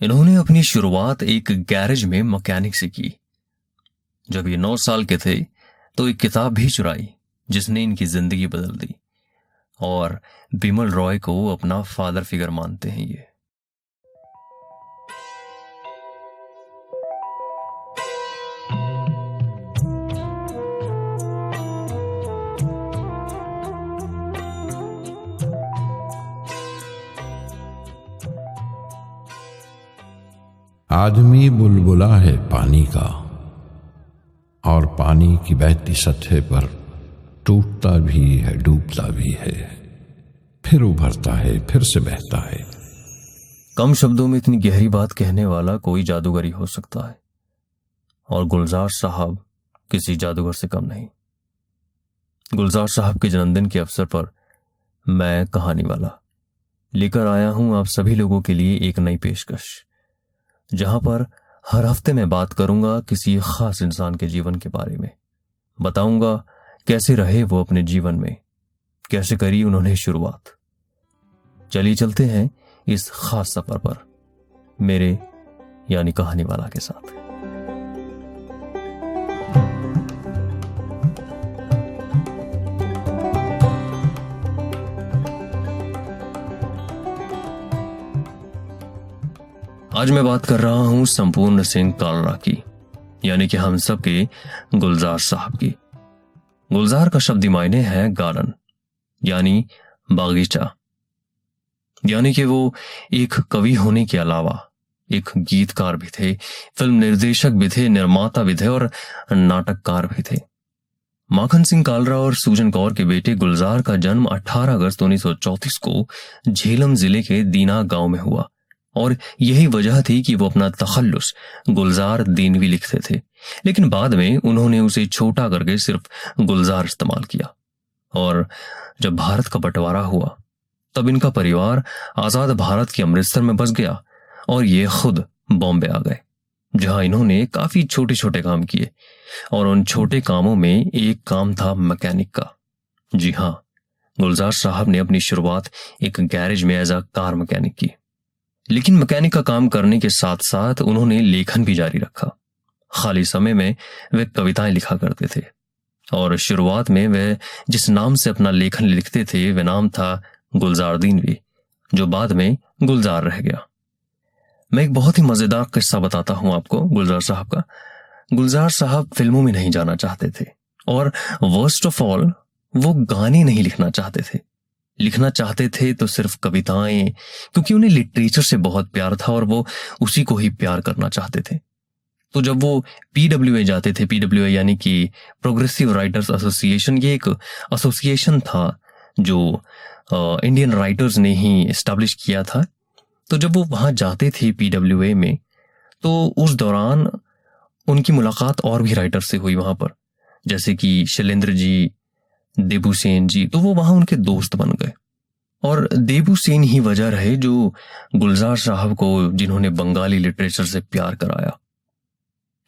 इन्होंने अपनी शुरुआत एक गैरेज में मकैनिक से की। जब ये नौ साल के थे तो एक किताब भी चुराई, जिसने इनकी ज़िंदगी बदल दी। और बिमल रॉय को अपना फादर फिगर मानते हैं ये। आदमी बुलबुला है पानी का, और पानी की बहती सतह पर टूटता भी है, डूबता भी है, फिर उभरता है, फिर से बहता है। कम शब्दों में इतनी गहरी बात कहने वाला कोई जादूगरी हो सकता है, और गुलजार साहब किसी जादूगर से कम नहीं। गुलजार साहब के जन्मदिन के अवसर पर मैं कहानी वाला लेकर आया हूँ आप सभी लोगों के लिए एक नई पेशकश। जहाँ पर हर हफ़्ते मैं बात करूँगा किसी खास इंसान के जीवन के बारे में। बताऊँगा कैसे रहे वो अपने जीवन में, कैसे करी उन्होंने शुरुआत। चलिए चलते हैं इस खास सफ़र पर, मेरे यानी कहानी वाला के साथ। आज मैं बात कर रहा हूँ संपूर्ण सिंह कालरा की, यानी कि हम सब के गुलजार साहब की। गुलजार का शब्द मायने है गार्डन यानी बागीचा। यानी कि वो एक कवि होने के अलावा एक गीतकार भी थे, फ़िल्म निर्देशक भी थे, निर्माता भी थे और नाटककार भी थे। माखन सिंह कालरा और सूजन कौर के बेटे गुलजार का जन्म 18 अगस्त 1934 को झेलम ज़िले के दीना गाँव में हुआ। और यही वजह थी कि वो अपना तखल्लुस गुलजार दीनवी लिखते थे। लेकिन बाद में उन्होंने उसे छोटा करके सिर्फ़ गुलजार इस्तेमाल किया। और जब भारत का बंटवारा हुआ, तब इनका परिवार आज़ाद भारत के अमृतसर में बस गया और ये खुद बॉम्बे आ गए, जहाँ इन्होंने काफ़ी छोटे छोटे काम किए। और उन छोटे कामों में एक काम था मैकेनिक का। जी हाँ गुलजार साहब ने अपनी शुरुआत एक गैरेज में एज अ कार मैकेनिक की। लेकिन मैकेनिक का काम करने के साथ साथ उन्होंने लेखन भी जारी रखा। खाली समय में वे कविताएँ लिखा करते थे और शुरुआत में वे जिस नाम से अपना लेखन लिखते थे वह नाम था गुलजार दीनवी जो बाद में गुलजार रह गया। मैं एक बहुत ही मज़ेदार किस्सा बताता हूँ आपको गुलजार साहब का। गुलजार साहब फ़िल्मों में नहीं जाना चाहते थे और वर्स्ट ऑफ़ ऑल वो गाने नहीं लिखना चाहते थे। लिखना चाहते थे तो सिर्फ़ कविताएँ, क्योंकि उन्हें लिटरेचर से बहुत प्यार था और वो उसी को ही प्यार करना चाहते थे। तो जब वो ए जाते थे ए यानी कि प्रोग्रेसिव राइटर्स एसोसिएशन ये एक एसोसिएशन था जो इंडियन राइटर्स ने ही इस्टेब्लिश किया था। तो जब वो वहाँ जाते थे ए में तो उस दौरान उनकी मुलाकात और भी राइटर से हुई वहाँ पर। जैसे कि शैलेंद्र जी देबू सेन जी तो वो वहाँ उनके दोस्त बन गए। और देबू सेन ही वजह रहे जो गुलजार साहब को जिन्होंने बंगाली लिटरेचर से प्यार कराया।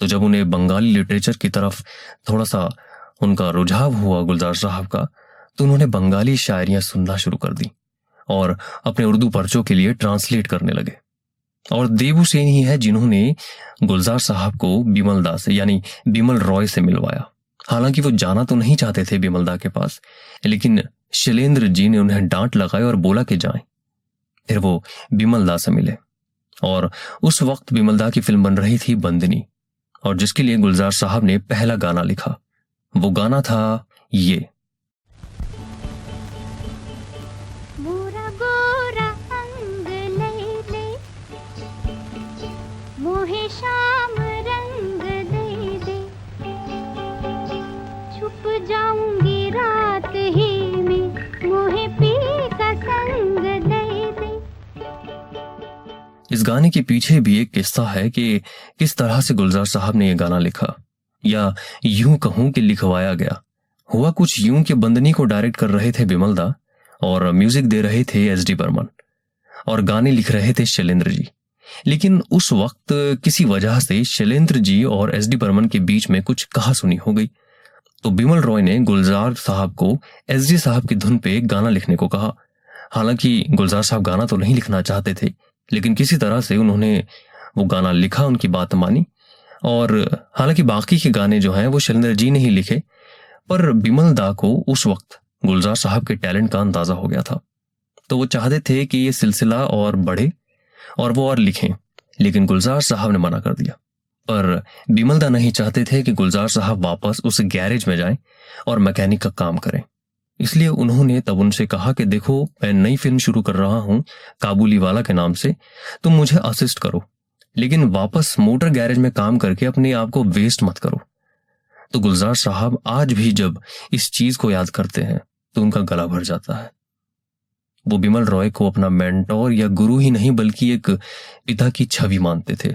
तो जब उन्हें बंगाली लिटरेचर की तरफ़ थोड़ा सा उनका रुझाव हुआ गुलजार साहब का तो उन्होंने बंगाली शायरियाँ सुनना शुरू कर दी और अपने उर्दू पर्चों के लिए ट्रांसलेट करने लगे। और देबू सेन ही है जिन्होंने गुलजार साहब को बिमल दास यानी बिमल रॉय से मिलवाया। हालाँकि वो जाना तो नहीं चाहते थे बिमलदा के पास, लेकिन शैलेंद्र जी ने उन्हें डांट लगाई और बोला कि जाएँ। फिर वो बिमलदा से मिले और उस वक्त बिमलदा की फ़िल्म बन रही थी बंदनी, और जिसके लिए गुलजार साहब ने पहला गाना लिखा वो गाना था ये इस गाने के पीछे भी एक किस्सा है कि किस तरह से गुलजार साहब ने यह गाना लिखा, या यूँ कहूँ कि लिखवाया गया। हुआ कुछ यूँ कि बंदनी को डायरेक्ट कर रहे थे बिमलदा और म्यूज़िक दे रहे थे एस डी बर्मन और गाने लिख रहे थे शैलेंद्र जी। लेकिन उस वक्त किसी वजह से शैलेंद्र जी और एस डी बर्मन के बीच में कुछ कहा सुनी हो गई। तो बिमल रॉय ने गुलजार साहब को एस डी साहब की धुन पे गाना लिखने को कहा। हालाँकि गुलजार साहब गाना तो नहीं लिखना चाहते थे लेकिन किसी तरह से उन्होंने वो गाना लिखा, उनकी बात मानी। और हालाँकि बाकी के गाने जो हैं, वो शैलेंद्र जी ने ही लिखे, पर बिमल दा को उस वक्त गुलजार साहब के टैलेंट का अंदाज़ा हो गया था। तो वो चाहते थे कि ये सिलसिला और बढ़े और वो और लिखें, लेकिन गुलजार साहब ने मना कर दिया। पर बिमल दा नहीं चाहते थे कि गुलजार साहब वापस उस गैरेज में जाएँ और मैकेनिक का काम करें। इसलिए उन्होंने तब उनसे कहा कि देखो, मैं नई फ़िल्म शुरू कर रहा हूँ, काबुली वाला के नाम से। तुम मुझे असिस्ट करो, लेकिन वापस मोटर गैरेज में काम करके अपने आप को वेस्ट मत करो। तो गुलजार साहब आज भी जब इस चीज़ को याद करते हैं तो उनका गला भर जाता है। वो बिमल रॉय को अपना मेंटोर या गुरु ही नहीं, बल्कि एक पिता की छवि मानते थे।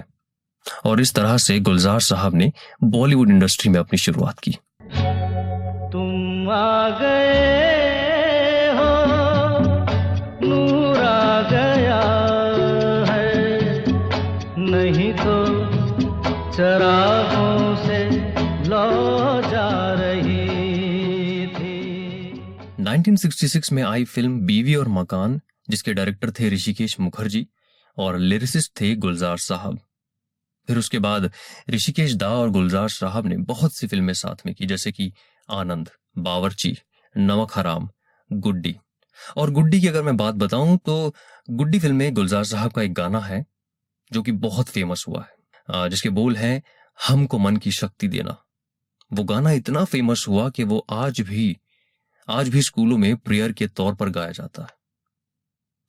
और इस तरह से गुलजार साहब ने बॉलीवुड इंडस्ट्री में अपनी शुरुआत की। तुम आ गए हो, नूर आ गया है। नहीं तो चरागों से लो जा रही थी। 1966 में आई फ़िल्म बीवी और मकान, जिसके डायरेक्टर थे ऋषिकेश मुखर्जी और लिरिसिस्ट थे गुलजार साहब। फिर उसके बाद ऋषिकेश दा और गुलजार साहब ने बहुत सी फ़िल्में साथ में की, जैसे कि आनंद, बावर्ची, नमक हराम, गुड्डी। और गुड्डी की अगर मैं बात बताऊँ तो गुड्डी फ़िल्म में गुलजार साहब का एक गाना है, जो कि बहुत फ़ेमस हुआ है जिसके बोल हैं, हमको मन की शक्ति देना। वो गाना इतना फ़ेमस हुआ कि वो आज भी आज भी स्कूलों में प्रेयर के तौर पर गाया जाता है।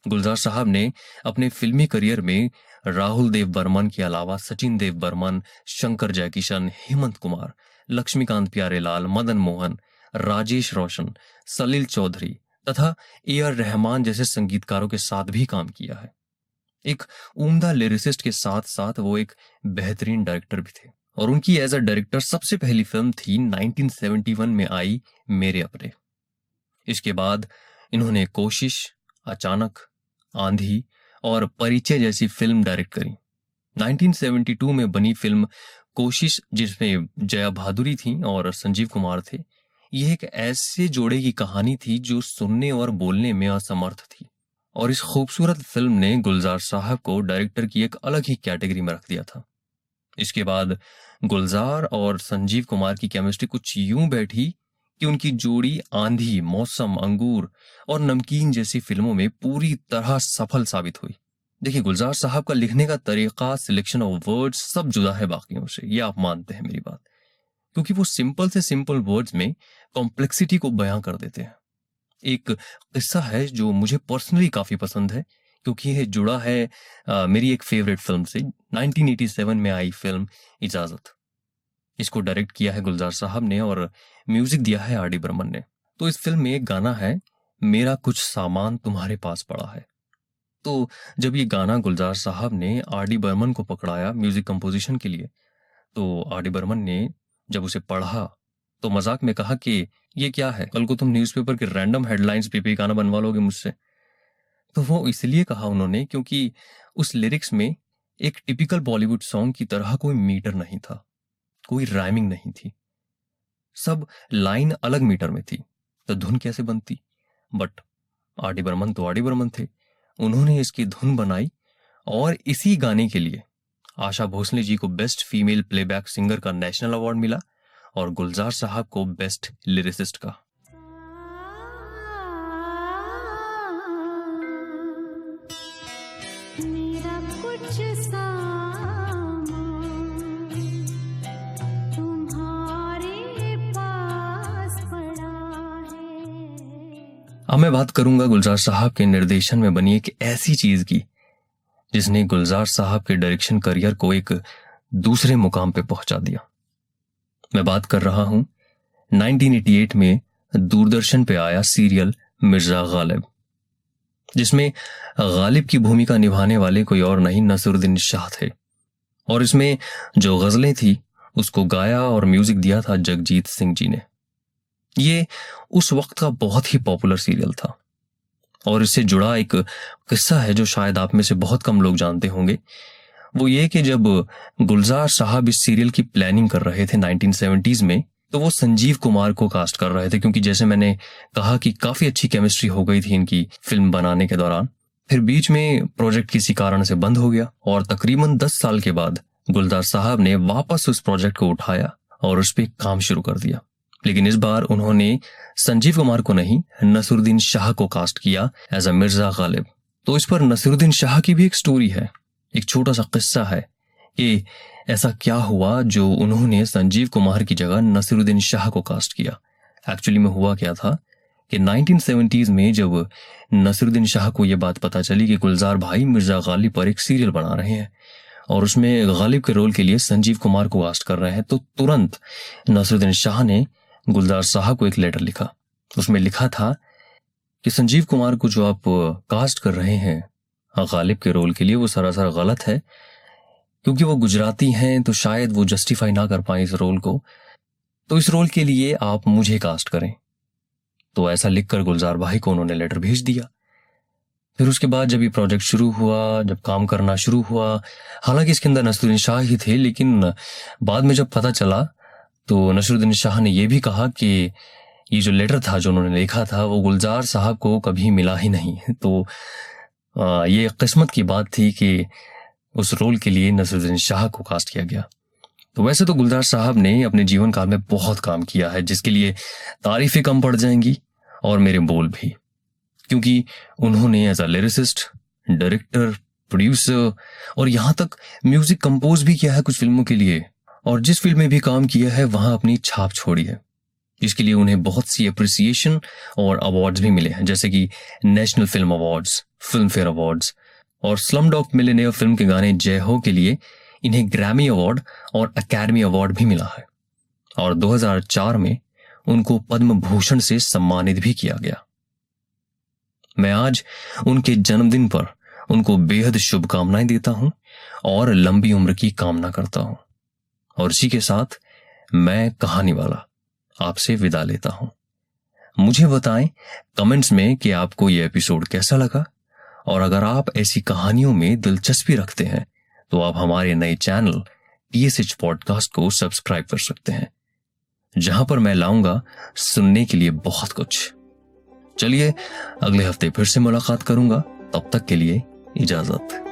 गुलजार साहब ने अपने फिल्मी करियर में राहुल देव बर्मन के अलावा सचिन देव बर्मन, शंकर जयकिशन, हेमंत कुमार, लक्ष्मीकांत प्यारेलाल, मदन मोहन, राजेश रोशन, सलील चौधरी तथा ए आर रहमान जैसे संगीतकारों के साथ भी काम किया है। एक उम्दा लिरिसिस्ट के साथ साथ वो एक बेहतरीन डायरेक्टर भी थे और उनकी एज अ डायरेक्टर सबसे पहली फ़िल्म थी 1971 में आई मेरे अपने। इसके बाद इन्होंने कोशिश, अचानक आंधी और परिचय जैसी फ़िल्म डायरेक्ट करी। 1972 में बनी फ़िल्म कोशिश, जिसमें जया भादुरी थी और संजीव कुमार थे, यह एक ऐसे जोड़े की कहानी थी जो सुनने और बोलने में असमर्थ थी। और इस खूबसूरत फ़िल्म ने गुलजार साहब को डायरेक्टर की एक अलग ही कैटेगरी में रख दिया था। इसके बाद गुलजार और संजीव कुमार की केमिस्ट्री कुछ यूँ बैठी कि उनकी जोड़ी आंधी मौसम अंगूर और नमकीन जैसी फ़िल्मों में पूरी तरह सफल साबित हुई। देखिए गुलजार साहब का लिखने का तरीका सिलेक्शन ऑफ़ वर्ड्स सब जुदा है बाकियों से। ये आप मानते हैं मेरी बात। क्योंकि वो सिंपल से सिंपल वर्ड्स में कॉम्प्लेक्सिटी को बयां कर देते हैं। एक किस्सा है जो मुझे पर्सनली काफ़ी पसंद है क्योंकि यह जुड़ा है आ, मेरी एक फेवरेट फ़िल्म से। 1987 में आई फ़िल्म इजाज़त। इसको डायरेक्ट किया है गुलजार साहब ने और म्यूज़िक दिया है आर डी बर्मन ने। तो इस फ़िल्म में एक गाना है, मेरा कुछ सामान तुम्हारे पास पड़ा है। तो जब ये गाना गुलजार साहब ने आर डी बर्मन को पकड़ाया म्यूज़िक कंपोजिशन के लिए तो आर डी बर्मन ने जब उसे पढ़ा तो मज़ाक में कहा कि ये क्या है? कल को तुम न्यूज़पेपर के रैंडम हेडलाइंस पे भी गाना बनवा लोगे मुझसे। तो वो इसलिए कहा उन्होंने क्योंकि उस लिरिक्स में एक टिपिकल बॉलीवुड सॉन्ग की तरह कोई मीटर नहीं था। कोई राइमिंग नहीं थी। सब लाइन अलग मीटर में थी तो धुन कैसे बनती? बट आर डी बर्मन तो आर डी बर्मन थे। उन्होंने इसकी धुन बनाई और इसी गाने के लिए आशा भोसले जी को बेस्ट फीमेल प्लेबैक सिंगर का नेशनल अवार्ड मिला और गुलजार साहब को बेस्ट लिरिसिस्ट का। अब मैं बात करूँगा गुलजार साहब के निर्देशन में बनी एक ऐसी चीज़ की, जिसने गुलजार साहब के डायरेक्शन करियर को एक दूसरे मुकाम पे पहुँचा दिया। मैं बात कर रहा हूँ 1988 में दूरदर्शन पे आया सीरियल मिर्ज़ा गालिब, जिसमें गालिब की भूमिका निभाने वाले कोई और नहीं नसरुद्दीन शाह थे। और इसमें जो गजलें थी, उसको गाया और म्यूज़िक दिया था जगजीत सिंह जी ने। ये उस वक्त का बहुत ही पॉपुलर सीरियल था। और इससे जुड़ा एक किस्सा है जो शायद आप में से बहुत कम लोग जानते होंगे। वो ये कि जब गुलजार साहब इस सीरियल की प्लानिंग कर रहे थे 1970s में तो वो संजीव कुमार को कास्ट कर रहे थे, क्योंकि जैसे मैंने कहा कि काफ़ी अच्छी केमिस्ट्री हो गई थी इनकी फ़िल्म बनाने के दौरान, फिर बीच में प्रोजेक्ट किसी कारण से बंद हो गया और तकरीबन दस साल के बाद गुलजार साहब ने वापस उस प्रोजेक्ट को उठाया और उस पर काम शुरू कर दिया। लेकिन इस बार उन्होंने संजीव कुमार को नहीं, नसरुद्दीन शाह को कास्ट किया एज अ मिर्ज़ा गालिब। तो इस पर नसरुद्दीन शाह की भी एक स्टोरी है, एक छोटा सा किस्सा है कि ऐसा क्या हुआ जो उन्होंने संजीव कुमार की जगह नसरुद्दीन शाह को कास्ट किया। एक्चुअली में हुआ क्या था कि 1970s में जब नसरुद्दीन शाह को यह बात पता चली कि गुलजार भाई मिर्ज़ा गालिब पर एक सीरियल बना रहे हैं और उसमें गालिब के रोल के लिए संजीव कुमार को कास्ट कर रहे हैं तो तुरंत नसरुद्दीन शाह ने गुलजार साहब को एक लेटर लिखा। उसमें लिखा था कि संजीव कुमार को जो आप कास्ट कर रहे हैं गालिब के रोल के लिए, वो सरासर गलत है। क्योंकि वो गुजराती हैं तो शायद वो जस्टिफाई ना कर पाए इस रोल को। तो इस रोल के लिए आप मुझे कास्ट करें। तो ऐसा लिखकर गुलजार भाई को उन्होंने लेटर भेज दिया। फिर उसके बाद जब ये प्रोजेक्ट शुरू हुआ, जब काम करना शुरू हुआ, हालाँकि इसके अंदर नसरुद्दीन शाह ही थे, लेकिन बाद में जब पता चला तो नसरुद्दीन शाह ने यह भी कहा कि ये जो लेटर था, जो उन्होंने लिखा था, वो गुलजार साहब को कभी मिला ही नहीं। तो ये किस्मत की बात थी कि उस रोल के लिए नसरुद्दीन शाह को कास्ट किया गया। तो वैसे तो गुलजार साहब ने अपने जीवन काल में बहुत काम किया है, जिसके लिए तारीफें कम पड़ जाएँगी और मेरे बोल भी। क्योंकि उन्होंने as a lyricist director producer और यहाँ तक म्यूज़िक कंपोज भी किया है कुछ फ़िल्मों के लिए। और जिस फ़िल्म में भी काम किया है, वहाँ अपनी छाप छोड़ी है। इसके लिए उन्हें बहुत सी अप्रिसिएशन और अवार्ड्स भी मिले हैं, जैसे कि national film awards Filmfare awards और स्लम डॉग मिलेनियर फ़िल्म के गाने जय हो के लिए इन्हें ग्रैमी अवार्ड और अकेडमी अवार्ड भी मिला है। और 2004 में उनको पद्म भूषण से सम्मानित भी किया गया। मैं आज उनके जन्मदिन पर उनको बेहद शुभकामनाएँ देता हूँ और लंबी उम्र की कामना करता हूँ। और इसी के साथ मैं कहानी वाला आपसे विदा लेता हूँ। मुझे बताएँ कमेंट्स में कि आपको यह एपिसोड कैसा लगा, और अगर आप ऐसी कहानियों में दिलचस्पी रखते हैं तो आप हमारे नए चैनल पीएसएच पॉडकास्ट को सब्सक्राइब कर सकते हैं, जहाँ पर मैं लाऊँगा सुनने के लिए बहुत कुछ। चलिए, अगले हफ़्ते फिर से मुलाकात करूँगा, तब तक के लिए इजाज़त।